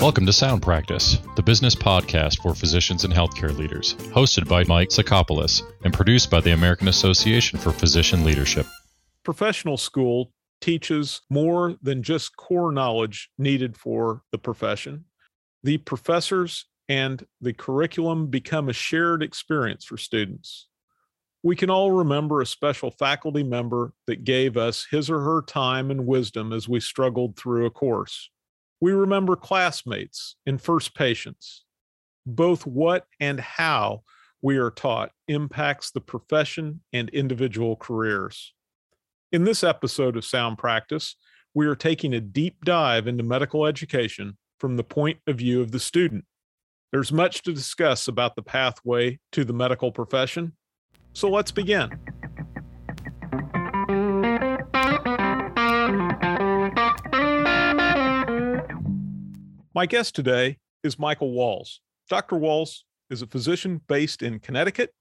Welcome to Sound Practice, the business podcast for physicians and healthcare leaders, hosted by Mike Sacopulos and produced by the American Association for Physician Leadership. Professional school teaches more than just core knowledge needed for the profession. The professors and the curriculum become a shared experience for students. We can all remember a special faculty member that gave us his or her time and wisdom as we struggled through a course. We remember classmates and first patients. Both what and how we are taught impacts the profession and individual careers. In this episode of Sound Practice, we are taking a deep dive into medical education from the point of view of the student. There's much to discuss about the pathway to the medical profession, so let's begin. My guest today is Michael Walls. Dr. Walls is a physician based in Connecticut.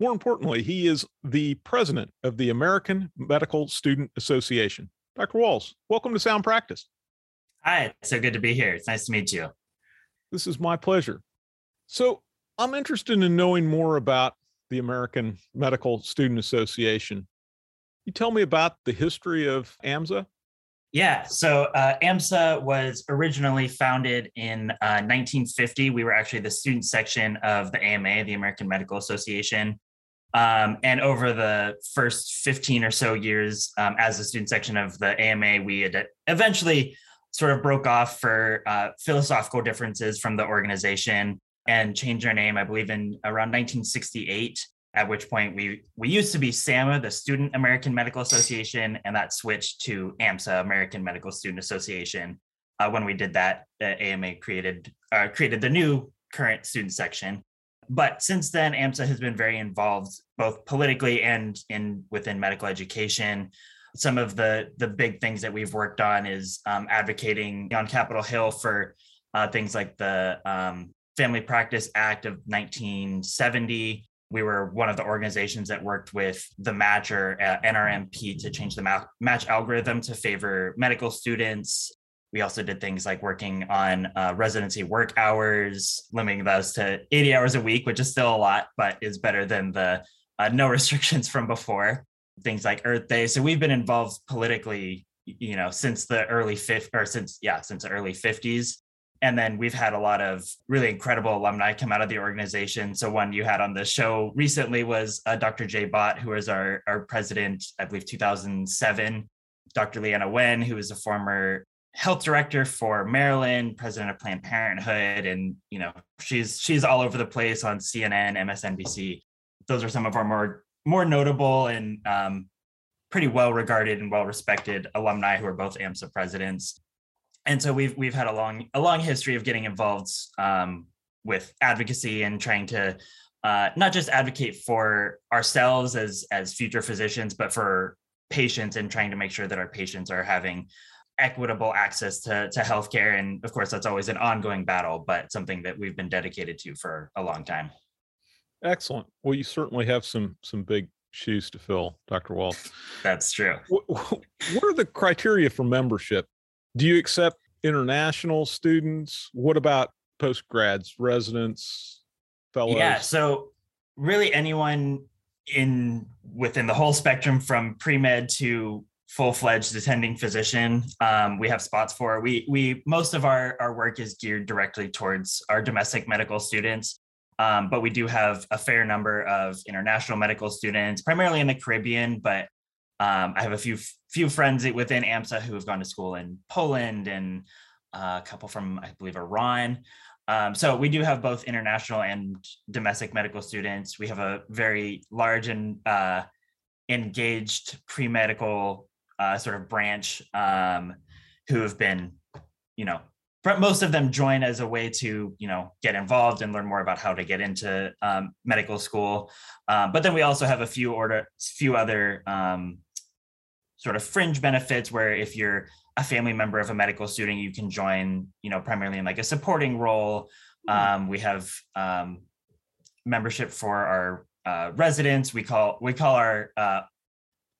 More importantly, he is the president of the American Medical Student Association. Dr. Walls, welcome to Sound Practice. Hi, it's so good to be here. It's nice to meet you. This is my pleasure. So, I'm interested in knowing more about the American Medical Student Association. You tell me about the history of AMSA? Yeah, so uh, AMSA was originally founded in uh, 1950. We were actually the student section of the AMA, the American Medical Association. Um, and over the first 15 or so years, um, as a student section of the AMA, we had eventually sort of broke off for uh, philosophical differences from the organization and changed our name, I believe, in around 1968 at which point we we used to be SAMA, the Student American Medical Association, and that switched to AMSA, American Medical Student Association. Uh, when we did that, the AMA created uh, created the new current student section. But since then, AMSA has been very involved both politically and in within medical education. Some of the the big things that we've worked on is um, advocating on Capitol Hill for uh, things like the um, Family Practice Act of 1970, we were one of the organizations that worked with the matcher at NRMP to change the match algorithm to favor medical students. We also did things like working on uh, residency work hours, limiting those to 80 hours a week, which is still a lot, but is better than the uh, no restrictions from before. Things like Earth Day. So we've been involved politically, you know, since the early fifth or since yeah, since the early 50s. And then we've had a lot of really incredible alumni come out of the organization. So one you had on the show recently was uh, Dr. Jay Bhatt, who was our, our president, I believe 2007. Dr. Leana Wen, who is a former health director for Maryland, president of Planned Parenthood, and you know she's she's all over the place on CNN, MSNBC. Those are some of our more more notable and um, pretty well regarded and well respected alumni who are both AMSA presidents and so we've we've had a long a long history of getting involved um, with advocacy and trying to uh, not just advocate for ourselves as as future physicians, but for patients and trying to make sure that our patients are having equitable access to, to healthcare. And of course, that's always an ongoing battle, but something that we've been dedicated to for a long time. Excellent. Well, you certainly have some some big shoes to fill, Dr. Wall. That's true. What are the criteria for membership do you accept international students? What about postgrads, residents, fellows? Yeah, so really anyone in within the whole spectrum from pre-med to full-fledged attending physician um, we have spots for we we most of our our work is geared directly towards our domestic medical students um, but we do have a fair number of international medical students primarily in the caribbean but um, I have a few few friends within AMSA who have gone to school in Poland and uh, a couple from I believe Iran. Um, so we do have both international and domestic medical students. We have a very large and uh, engaged pre-medical uh, sort of branch um, who have been, you know, most of them join as a way to, you know, get involved and learn more about how to get into um, medical school. Um, but then we also have a few order, few other um, sort of fringe benefits where if you're a family member of a medical student, you can join, you know, primarily in like a supporting role. Hmm. Um, we have um, membership for our uh, residents. We call we call our uh,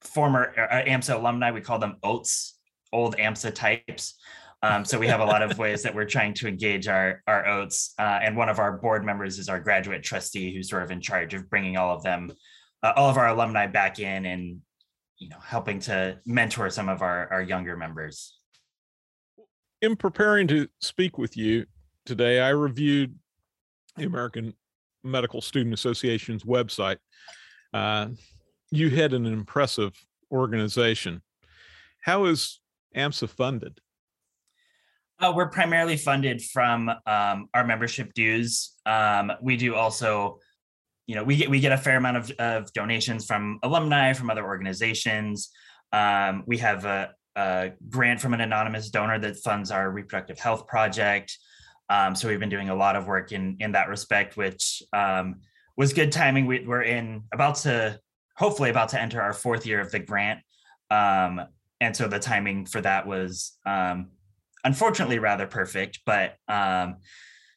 former uh, AMSA alumni. We call them OATs, old AMSA types. Um, so we have a lot of ways that we're trying to engage our our oats. Uh, and one of our board members is our graduate trustee, who's sort of in charge of bringing all of them, uh, all of our alumni back in, and you know, helping to mentor some of our our younger members. In preparing to speak with you today, I reviewed the American Medical Student Association's website. Uh, you had an impressive organization. How is AMSA funded? Uh, we're primarily funded from um, our membership dues. Um, we do also, you know, we get we get a fair amount of, of donations from alumni from other organizations. Um, we have a, a, grant from an anonymous donor that funds our reproductive health project. Um, so we've been doing a lot of work in in that respect, which um, was good timing. We, are in about to hopefully about to enter our fourth year of the grant, um, and so the timing for that was unfortunately rather perfect. But um,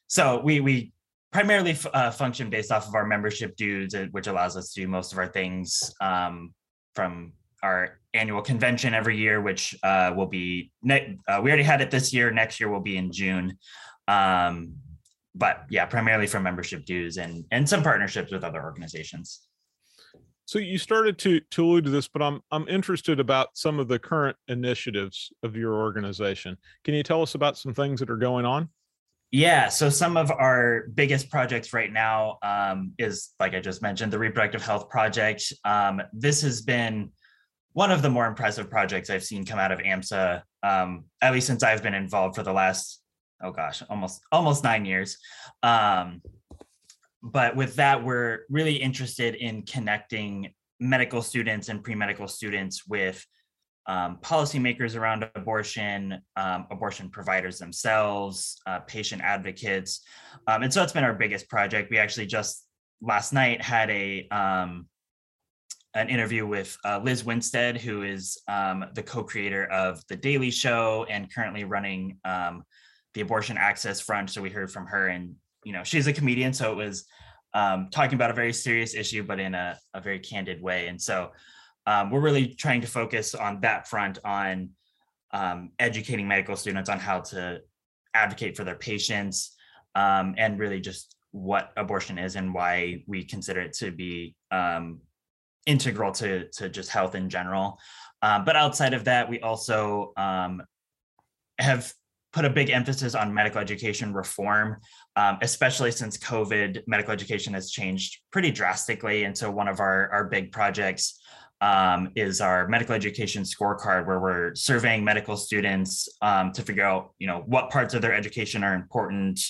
so we we primarily uh, function based off of our membership dues, uh, which allows us to do most of our things um, from our annual convention every year, which uh, will be ne- uh, we already had it this year. Next year will be in June. Um, but yeah, primarily from membership dues and and some partnerships with other organizations. So you started to to allude to this, but I'm I'm interested about some of the current initiatives of your organization. Can you tell us about some things that are going on? Yeah, so some of our biggest projects right now um, is, like I just mentioned, the reproductive health project. Um, this has been one of the more impressive projects I've seen come out of AMSA, um, at least since I've been involved for the last, oh gosh, almost almost nine years. Um, but with that, we're really interested in connecting medical students and pre-medical students with um, policymakers around abortion, um, abortion providers themselves, uh, patient advocates. Um, and so that's been our biggest project. We actually just last night had a um, an interview with uh, Lizz Winstead, who is um, the co-creator of The Daily Show and currently running um, the Abortion Access Front. So we heard from her and you know she's a comedian so it was talking about a very serious issue but in a, a very candid way and so um, we're really trying to focus on that front on um, educating medical students on how to advocate for their patients um, and really just what abortion is and why we consider it to be um, integral to, to just health in general um, but outside of that we also have put a big emphasis on medical education reform, um, especially since COVID, medical education has changed pretty drastically. And so one of our, our big projects um, is our medical education scorecard, where we're surveying medical students um, to figure out, you know, what parts of their education are important,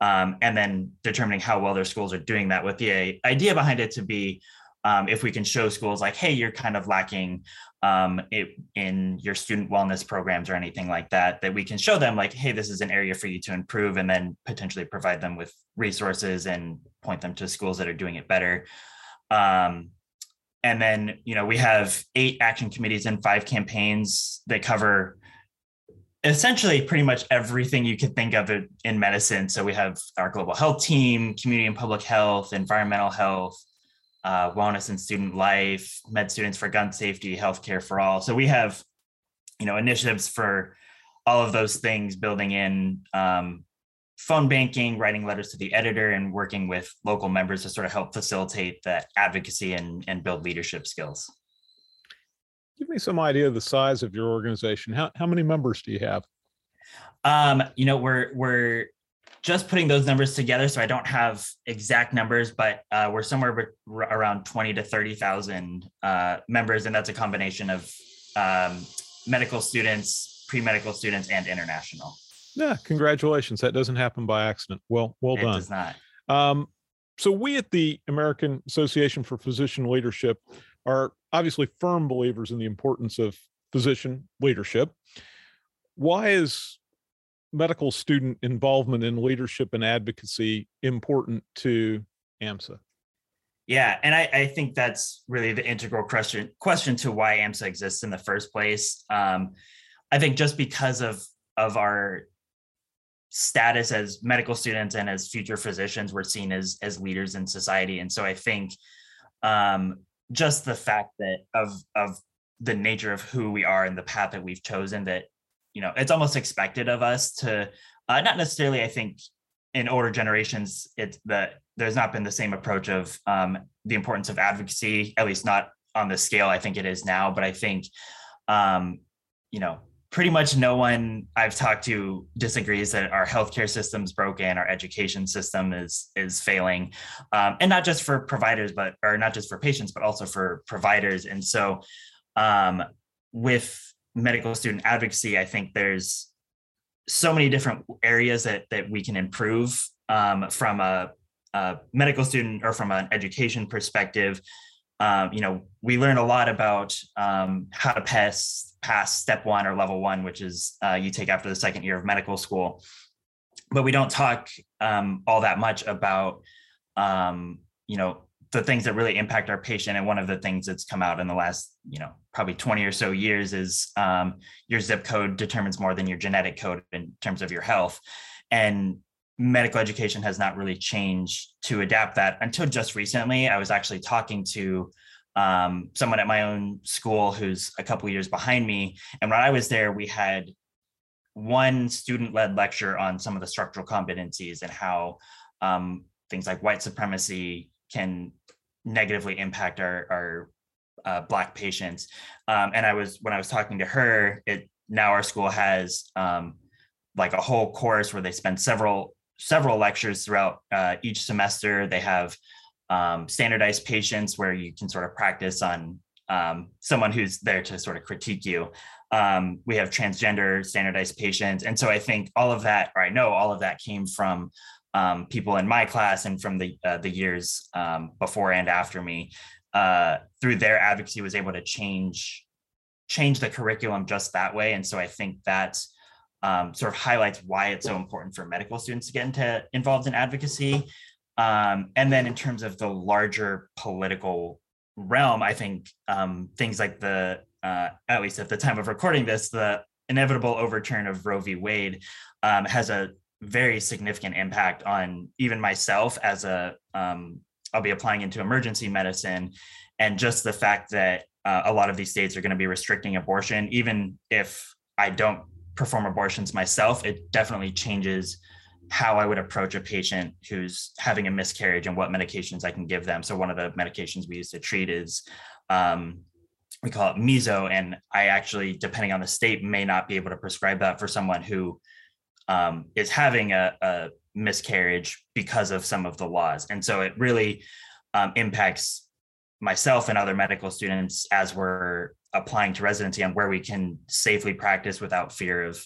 um, and then determining how well their schools are doing that. With the idea behind it to be um, if we can show schools like, hey, you're kind of lacking um, it, in your student wellness programs or anything like that, that we can show them like, hey, this is an area for you to improve, and then potentially provide them with resources and point them to schools that are doing it better. Um, and then, you know, we have eight action committees and five campaigns that cover essentially pretty much everything you could think of in medicine. So we have our global health team, community and public health, environmental health, uh, wellness and student life, med students for gun safety, healthcare for all. So we have, you know, initiatives for all of those things, building in um, phone banking, writing letters to the editor, and working with local members to sort of help facilitate that advocacy and, and build leadership skills. Give me some idea of the size of your organization. How, how many members do you have? Um, you know, we're we're just putting those numbers together, so I don't have exact numbers, but uh, we're somewhere around 20 to 30,000 uh, members, and that's a combination of um, medical students, pre-medical students, and international. Yeah, congratulations. That doesn't happen by accident. Well, well it done. It does not. Um, so we at the American Association for Physician Leadership are obviously firm believers in the importance of physician leadership. Why is medical student involvement in leadership and advocacy important to AMSA? Yeah, and I, I, think that's really the integral question question to why AMSA exists in the first place. Um, I think just because of of our status as medical students and as future physicians, we're seen as as leaders in society, and so I think um, just the fact that of of the nature of who we are and the path that we've chosen that you know it's almost expected of us to uh, not necessarily i think in older generations it's that there's not been the same approach of um, the importance of advocacy at least not on the scale i think it is now. But i think um, you know pretty much no one I've talked to disagrees that our healthcare system's broken, our education system is is failing, um, and not just for providers, but or not just for patients, but also for providers. And so, um, with medical student advocacy, I think there's so many different areas that that we can improve um, from a, a medical student or from an education perspective. Um, you know, we learn a lot about um, how to pass pass step one or level one, which is uh, you take after the second year of medical school. But we don't talk um, all that much about, um, you know, the things that really impact our patient. And one of the things that's come out in the last, you know, probably 20 or so years is um, your zip code determines more than your genetic code in terms of your health. And medical education has not really changed to adapt that until just recently. I was actually talking to um, someone at my own school who's a couple years behind me. And when I was there, we had one student led lecture on some of the structural competencies and how um, things like white supremacy can negatively impact our, our uh, black patients. Um, and I was, when I was talking to her, it now our school has um, like a whole course where they spend several several lectures throughout uh, each semester. They have um, standardized patients where you can sort of practice on um, someone who's there to sort of critique you. Um, we have transgender standardized patients. And so I think all of that, or I know all of that came from um, people in my class and from the, uh, the years um, before and after me uh, through their advocacy was able to change change the curriculum just that way. And so I think that um, sort of highlights why it's so important for medical students to get into involved in advocacy. Um, and then in terms of the larger political realm, I think um, things like the, uh, at least at the time of recording this, the inevitable overturn of Roe v. Wade um, has a very significant impact on even myself as a, um, I'll be applying into emergency medicine. And just the fact that uh, a lot of these states are going to be restricting abortion, even if I don't perform abortions myself, it definitely changes how I would approach a patient who's having a miscarriage and what medications I can give them. So one of the medications we use to treat is um, we call it meso, and I actually, depending on the state, may not be able to prescribe that for someone who um, is having a, a, miscarriage because of some of the laws. And so it really um, impacts myself and other medical students as we're applying to residency on where we can safely practice without fear of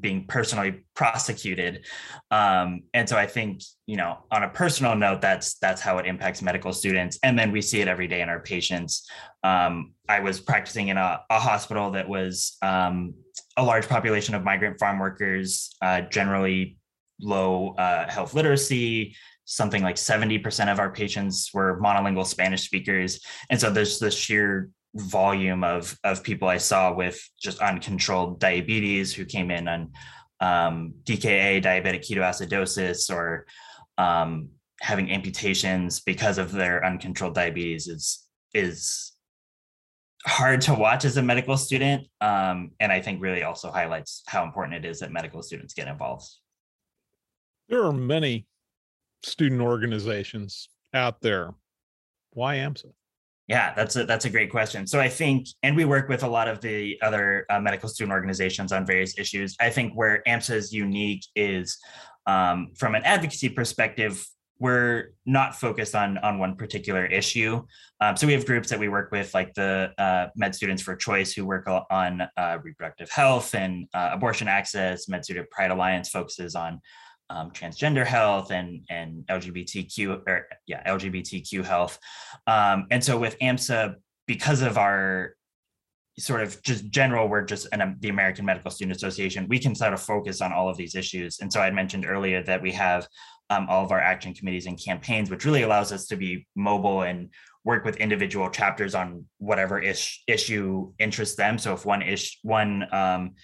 being personally prosecuted. Um, and so i think you know on a personal note that's that's how it impacts medical students. And then we see it every day in our patients. Um, i was practicing in a, a hospital that was um, a large population of migrant farm workers uh, generally low uh, health literacy. Something like 70% of our patients were monolingual spanish speakers. And so there's the sheer volume of of people I saw with just uncontrolled diabetes who came in on um, DKA, diabetic ketoacidosis, or um, having amputations because of their uncontrolled diabetes is is hard to watch as a medical student, um, and I think really also highlights how important it is that medical students get involved. There are many student organizations out there. Why AMSA? Yeah, that's a that's a great question. So I think, and we work with a lot of the other uh, medical student organizations on various issues. I think where AMSA is unique is um, from an advocacy perspective. We're not focused on on one particular issue. Um, so we have groups that we work with, like the uh, Med Students for Choice, who work on uh, reproductive health and uh, abortion access. Med Student Pride Alliance focuses on um, transgender health and and LGBTQ or yeah LGBTQ health. Um, and so with AMSA, because of our sort of just general, we're just an, the American Medical Student Association. We can sort of focus on all of these issues. And so I mentioned earlier that we have um, all of our action committees and campaigns, which really allows us to be mobile and work with individual chapters on whatever ish, issue interests them. So if one ish one um,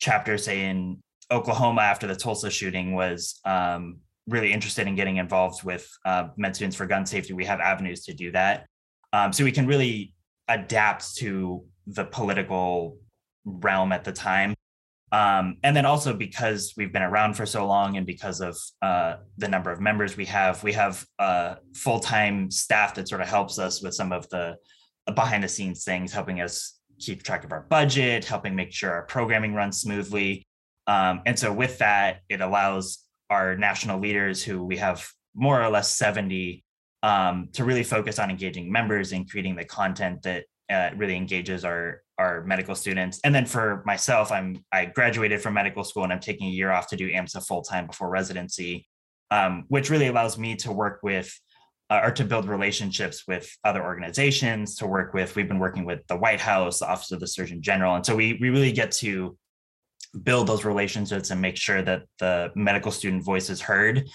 chapter, say in Oklahoma after the Tulsa shooting was um, really interested in getting involved with uh, med students for gun safety. We have avenues to do that. Um, so we can really adapt to the political realm at the time. Um, and then also because we've been around for so long and because of uh, the number of members we have, we have a full-time staff that sort of helps us with some of the behind the scenes things, helping us keep track of our budget, helping make sure our programming runs smoothly. Um, and so with that, it allows our national leaders who we have more or less 70 um, to really focus on engaging members and creating the content that uh, really engages our our medical students. And then for myself, I'm I graduated from medical school and I'm taking a year off to do AMSA full time before residency, um, which really allows me to work with uh, or to build relationships with other organizations. To work with, we've been working with the White House, the Office of the Surgeon General, and so we we really get to build those relationships and make sure that the medical student voice is heard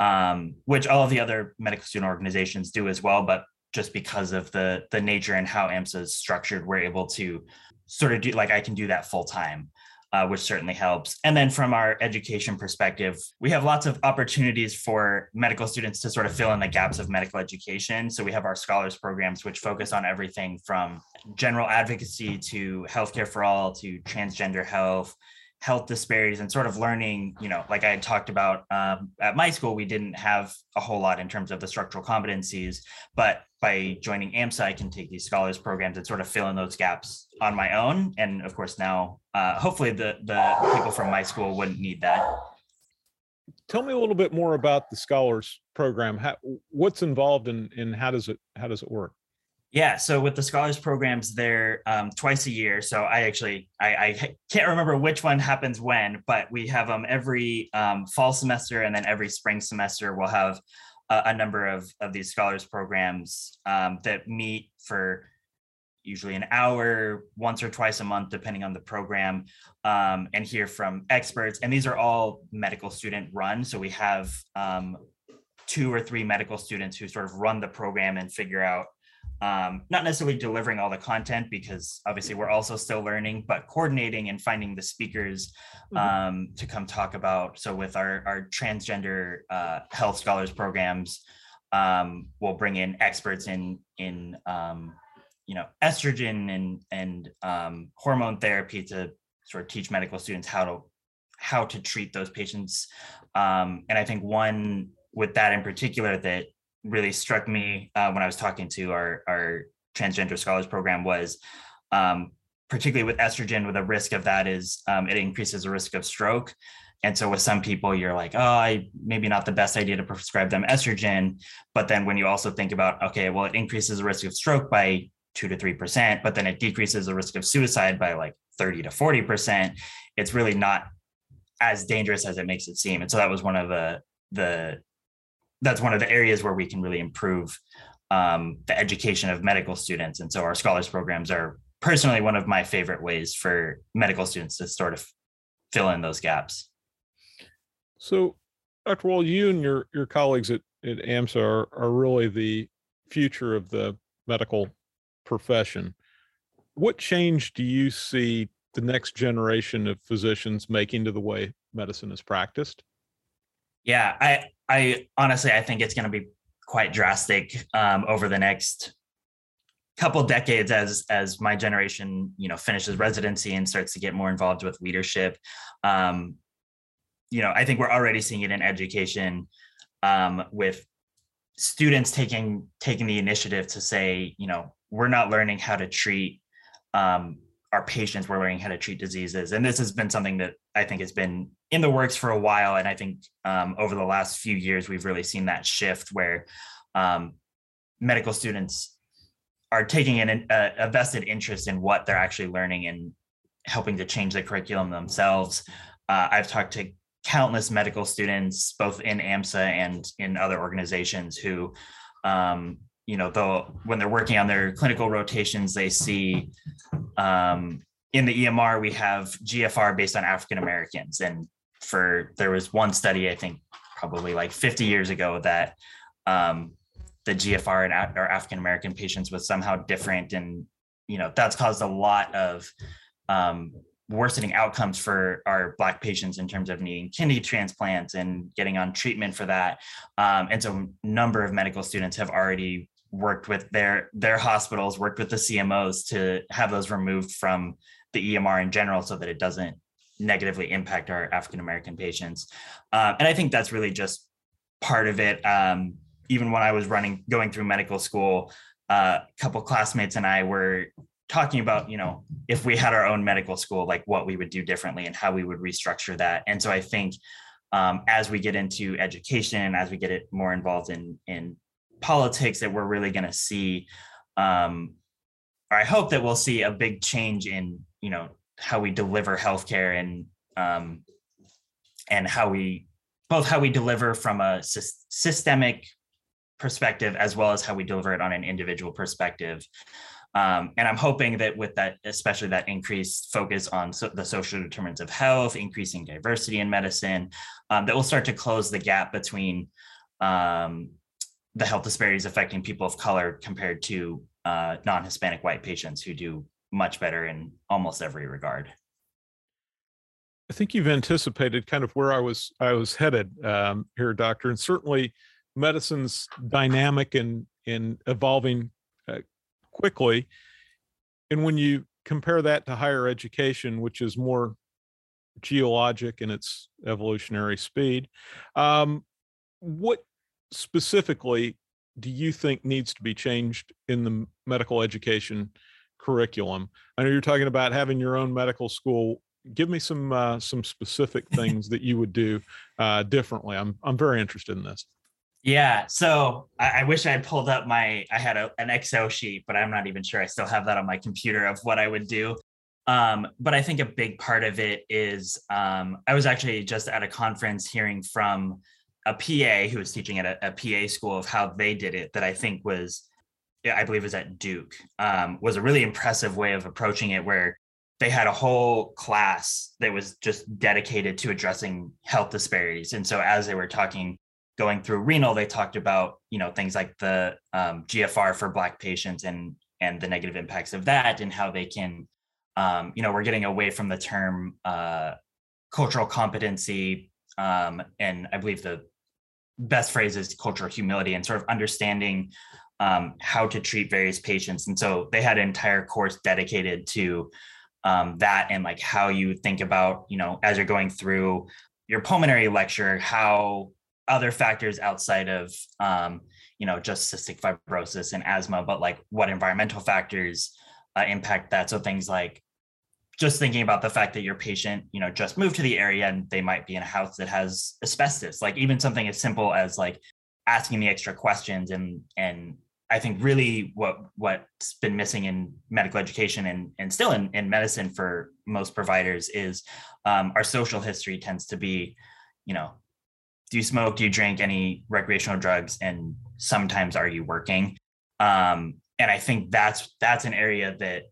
um, which all of the other medical student organizations do as well. But just because of the the nature and how AMSA is structured, we're able to sort of do like I can do that full time. Uh, which certainly helps. And then from our education perspective, we have lots of opportunities for medical students to sort of fill in the gaps of medical education. So we have our scholars programs, which focus on everything from general advocacy to healthcare for all to transgender health health disparities and sort of learning, you know, like I had talked about um, at my school, we didn't have a whole lot in terms of the structural competencies, but by joining AMSA, I can take these scholars programs and sort of fill in those gaps on my own. And of course, now uh, hopefully the the people from my school wouldn't need that. Tell me a little bit more about the scholars program. How, what's involved and in, in how does it how does it work? Yeah, so with the scholars programs, they're um, twice a year. So I actually I, I, can't remember which one happens when, but we have them every um, fall semester and then every spring semester. We'll have a, a number of of these scholars programs um, that meet for usually an hour once or twice a month depending on the program um, and hear from experts and these are all medical student run so we have um, two or three medical students who sort of run the program and figure out um, not necessarily delivering all the content because obviously we're also still learning, but coordinating and finding the speakers mm-hmm. um, to come talk about. So with our, our transgender uh, health scholars programs, um, we'll bring in experts in in um, you know estrogen and and um, hormone therapy to sort of teach medical students how to how to treat those patients. Um, and I think one with that in particular that really struck me uh, when I was talking to our, our transgender scholars program was um, particularly with estrogen, with the risk of that is um, it increases the risk of stroke. And so with some people, you're like, oh, I maybe not the best idea to prescribe them estrogen. But then when you also think about, okay, well, it increases the risk of stroke by two to three percent, but then it decreases the risk of suicide by like 30 to 40 percent. It's really not as dangerous as it makes it seem. And so that was one of the the that's one of the areas where we can really improve um, the education of medical students. And so our scholars programs are personally one of my favorite ways for medical students to sort of fill in those gaps. So, Dr. Wall, you and your your colleagues at, at AMSA are, are really the future of the medical profession. What change do you see the next generation of physicians making to the way medicine is practiced? Yeah, I I honestly I think it's going to be quite drastic um, over the next couple decades as as my generation you know finishes residency and starts to get more involved with leadership. Um, you know, I think we're already seeing it in education um, with students taking taking the initiative to say, you know, we're not learning how to treat um, our patients, we're learning how to treat diseases, and this has been something that I think has been in the works for a while. And I think um, over the last few years, we've really seen that shift where um, medical students are taking an, a, a, vested interest in what they're actually learning and helping to change the curriculum themselves. Uh, I've talked to countless medical students, both in AMSA and in other organizations, who, um, you know, though when they're working on their clinical rotations, they see um, in the EMR, we have GFR based on African Americans. And for there was one study, I think probably like 50 years ago, that um, the GFR in our African American patients was somehow different. And, you know, that's caused a lot of um, worsening outcomes for our Black patients in terms of needing kidney transplants and getting on treatment for that. Um, and so, a number of medical students have already worked with their their hospitals, worked with the CMOs to have those removed from the EMR in general so that it doesn't negatively impact our African American patients. Um, and I think that's really just part of it. Um, even when I was running, going through medical school, uh, a couple classmates and I were talking about, you know, if we had our own medical school, like what we would do differently and how we would restructure that. And so I think um, as we get into education, and as we get it more involved in in politics, that we're really going to see, um, or I hope that we'll see a big change in, you know, how we deliver healthcare and um, and how we both how we deliver from a sy- systemic perspective as well as how we deliver it on an individual perspective. Um, and I'm hoping that with that, especially that increased focus on so the social determinants of health, increasing diversity in medicine, um, that will start to close the gap between um, the health disparities affecting people of color compared to uh, non-Hispanic white patients who do much better in almost every regard. I think you've anticipated kind of where I was I was headed um, here, doctor, and certainly medicine's dynamic and and evolving uh, quickly. And when you compare that to higher education, which is more geologic in its evolutionary speed, um, what specifically do you think needs to be changed in the medical education curriculum? I know you're talking about having your own medical school. Give me some uh, some specific things that you would do uh, differently. I'm I'm very interested in this. Yeah. So I, I, wish I had pulled up my, I had a, an Excel sheet, but I'm not even sure I still have that on my computer of what I would do. Um, but I think a big part of it is um, I was actually just at a conference hearing from a PA who was teaching at a, a PA school of how they did it that I think was, I believe it was at Duke, um, was a really impressive way of approaching it where they had a whole class that was just dedicated to addressing health disparities. And so as they were talking going through renal, they talked about you know things like the um, GFR for Black patients and and the negative impacts of that, and how they can, um, you know, we're getting away from the term uh, cultural competency, um, and I believe the best phrase is cultural humility, and sort of understanding um, how to treat various patients. And so they had an entire course dedicated to um, that and like how you think about, you know, as you're going through your pulmonary lecture, how other factors outside of um, you know just cystic fibrosis and asthma but like what environmental factors uh, impact that so things like just thinking about the fact that your patient you know just moved to the area and they might be in a house that has asbestos like even something as simple as like asking the extra questions and and i think really what what's been missing in medical education and and still in, in medicine for most providers is um, our social history tends to be you know do you smoke do you drink any recreational drugs and sometimes are you working? Um, and i think that's that's an area that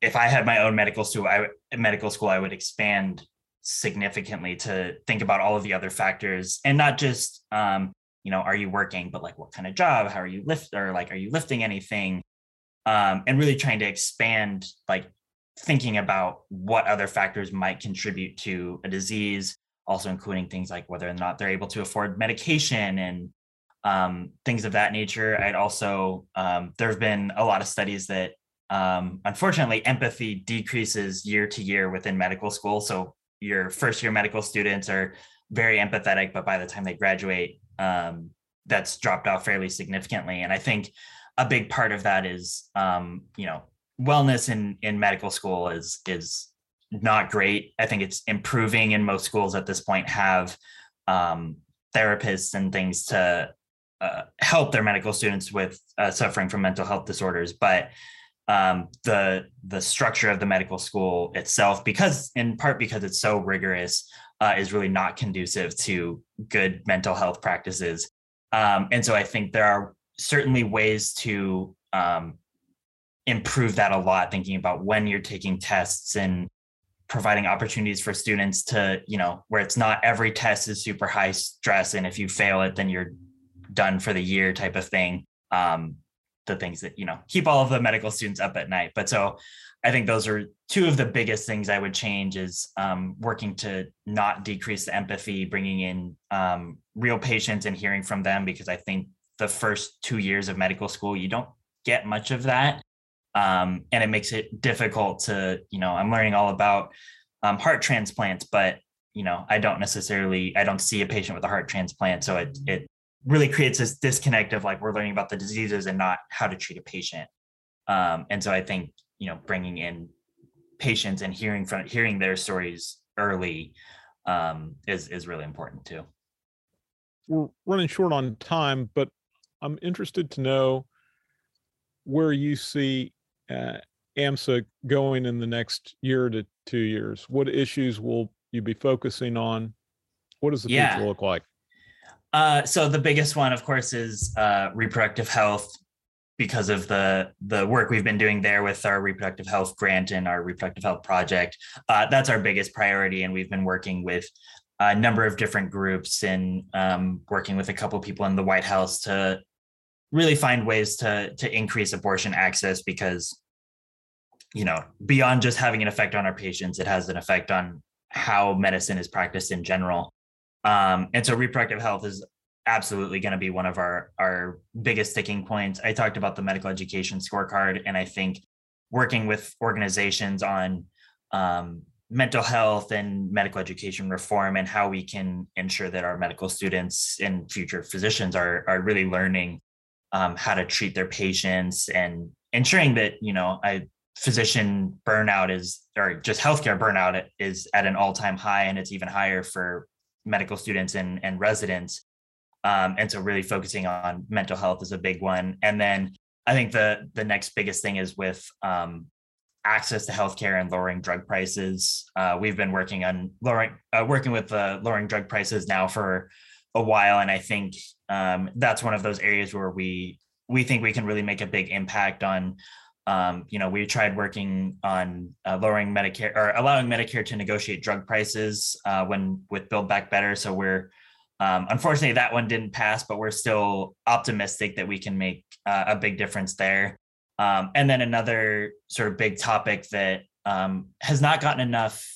if i had my own medical school i medical school i would expand significantly to think about all of the other factors and not just um, you know are you working but like what kind of job how are you lift or like are you lifting anything um, and really trying to expand like thinking about what other factors might contribute to a disease also including things like whether or not they're able to afford medication and um, things of that nature. I'd also, um, there have been a lot of studies that um, unfortunately empathy decreases year to year within medical school. So your first year medical students are very empathetic, but by the time they graduate, um, that's dropped off fairly significantly. And I think a big part of that is, um, you know, wellness in in medical school is is not great. I think it's improving, and most schools at this point have um, therapists and things to uh, help their medical students with uh, suffering from mental health disorders. But um, the the structure of the medical school itself, because in part because it's so rigorous, uh, is really not conducive to good mental health practices. Um, and so I think there are certainly ways to um, improve that a lot. Thinking about when you're taking tests and providing opportunities for students to you know where it's not every test is super high stress and if you fail it then you're done for the year type of thing um, the things that you know keep all of the medical students up at night but so i think those are two of the biggest things i would change is um, working to not decrease the empathy bringing in um, real patients and hearing from them because i think the first two years of medical school you don't get much of that um, and it makes it difficult to you know i'm learning all about um, heart transplants, but you know, I don't necessarily, I don't see a patient with a heart transplant. So it, it really creates this disconnect of like, we're learning about the diseases and not how to treat a patient. Um, and so I think, you know, bringing in patients and hearing from, hearing their stories early um, is, is really important too. We're running short on time, but I'm interested to know where you see uh, AMSA going in the next year to two years. What issues will you be focusing on? What does the yeah. future look like? Uh, so the biggest one, of course, is uh, reproductive health because of the the work we've been doing there with our reproductive health grant and our reproductive health project. Uh, that's our biggest priority, and we've been working with a number of different groups and um, working with a couple people in the White House to really find ways to to increase abortion access because you know beyond just having an effect on our patients, it has an effect on how medicine is practiced in general. Um, and so reproductive health is absolutely going to be one of our our biggest sticking points. I talked about the medical education scorecard, and I think working with organizations on um, mental health and medical education reform and how we can ensure that our medical students and future physicians are are really learning um, how to treat their patients and ensuring that you know I physician burnout is or just healthcare burnout is at an all-time high and it's even higher for medical students and, and residents um, and so really focusing on mental health is a big one. And then i think the the next biggest thing is with um, access to healthcare and lowering drug prices. Uh, we've been working on lowering uh, working with uh, lowering drug prices now for a while. And i think um, that's one of those areas where we we think we can really make a big impact on um, you know, we tried working on uh, lowering Medicare or allowing Medicare to negotiate drug prices uh, when with Build Back Better. So we're um, unfortunately that one didn't pass, but we're still optimistic that we can make uh, a big difference there. Um, and then another sort of big topic that um, has not gotten enough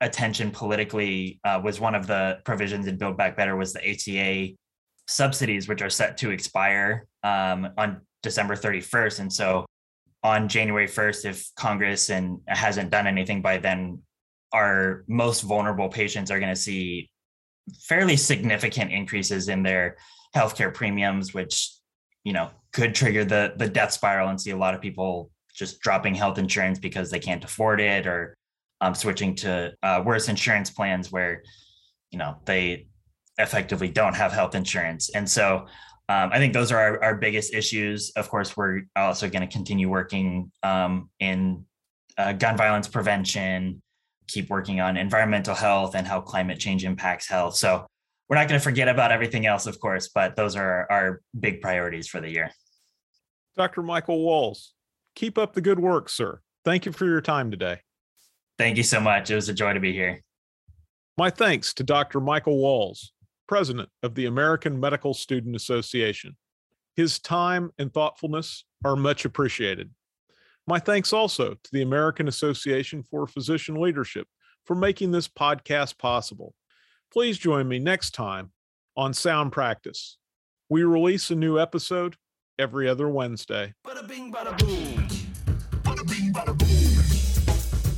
attention politically uh, was one of the provisions in Build Back Better was the ACA subsidies, which are set to expire um, on December 31st. And so on January 1st, if Congress and hasn't done anything by then, our most vulnerable patients are going to see fairly significant increases in their healthcare premiums, which you know could trigger the the death spiral and see a lot of people just dropping health insurance because they can't afford it or um, switching to uh, worse insurance plans where you know they effectively don't have health insurance. And so um, I think those are our, our, biggest issues. Of course, we're also going to continue working um, in uh, gun violence prevention, keep working on environmental health and how climate change impacts health. So we're not going to forget about everything else, of course, but those are our big priorities for the year. Dr. Michael Walls, keep up the good work, sir. Thank you for your time today. Thank you so much. It was a joy to be here. My thanks to Dr. Michael Walls, president of the American Medical Student Association. His time and thoughtfulness are much appreciated. My thanks also to the American Association for Physician Leadership for making this podcast possible. Please join me next time on Sound Practice. We release a new episode every other Wednesday. Bada bing, bada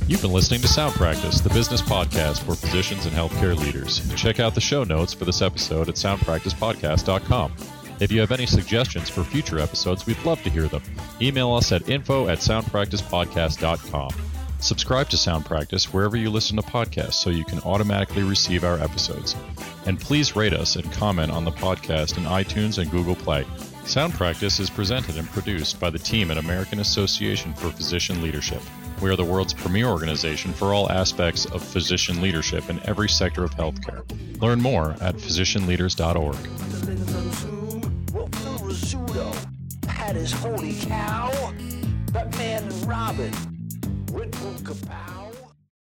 You've been listening to Sound Practice, the business podcast for physicians and healthcare leaders. Check out the show notes for this episode at soundpracticepodcast.com. If you have any suggestions for future episodes, we'd love to hear them. Email us at info at soundpracticepodcast.com. Subscribe to Sound Practice wherever you listen to podcasts so you can automatically receive our episodes. And please rate us and comment on the podcast in iTunes and Google Play. Sound Practice is presented and produced by the team at American Association for Physician Leadership. We are the world's premier organization for all aspects of physician leadership in every sector of healthcare. Learn more at physicianleaders.org. holy cow, Batman and Robin.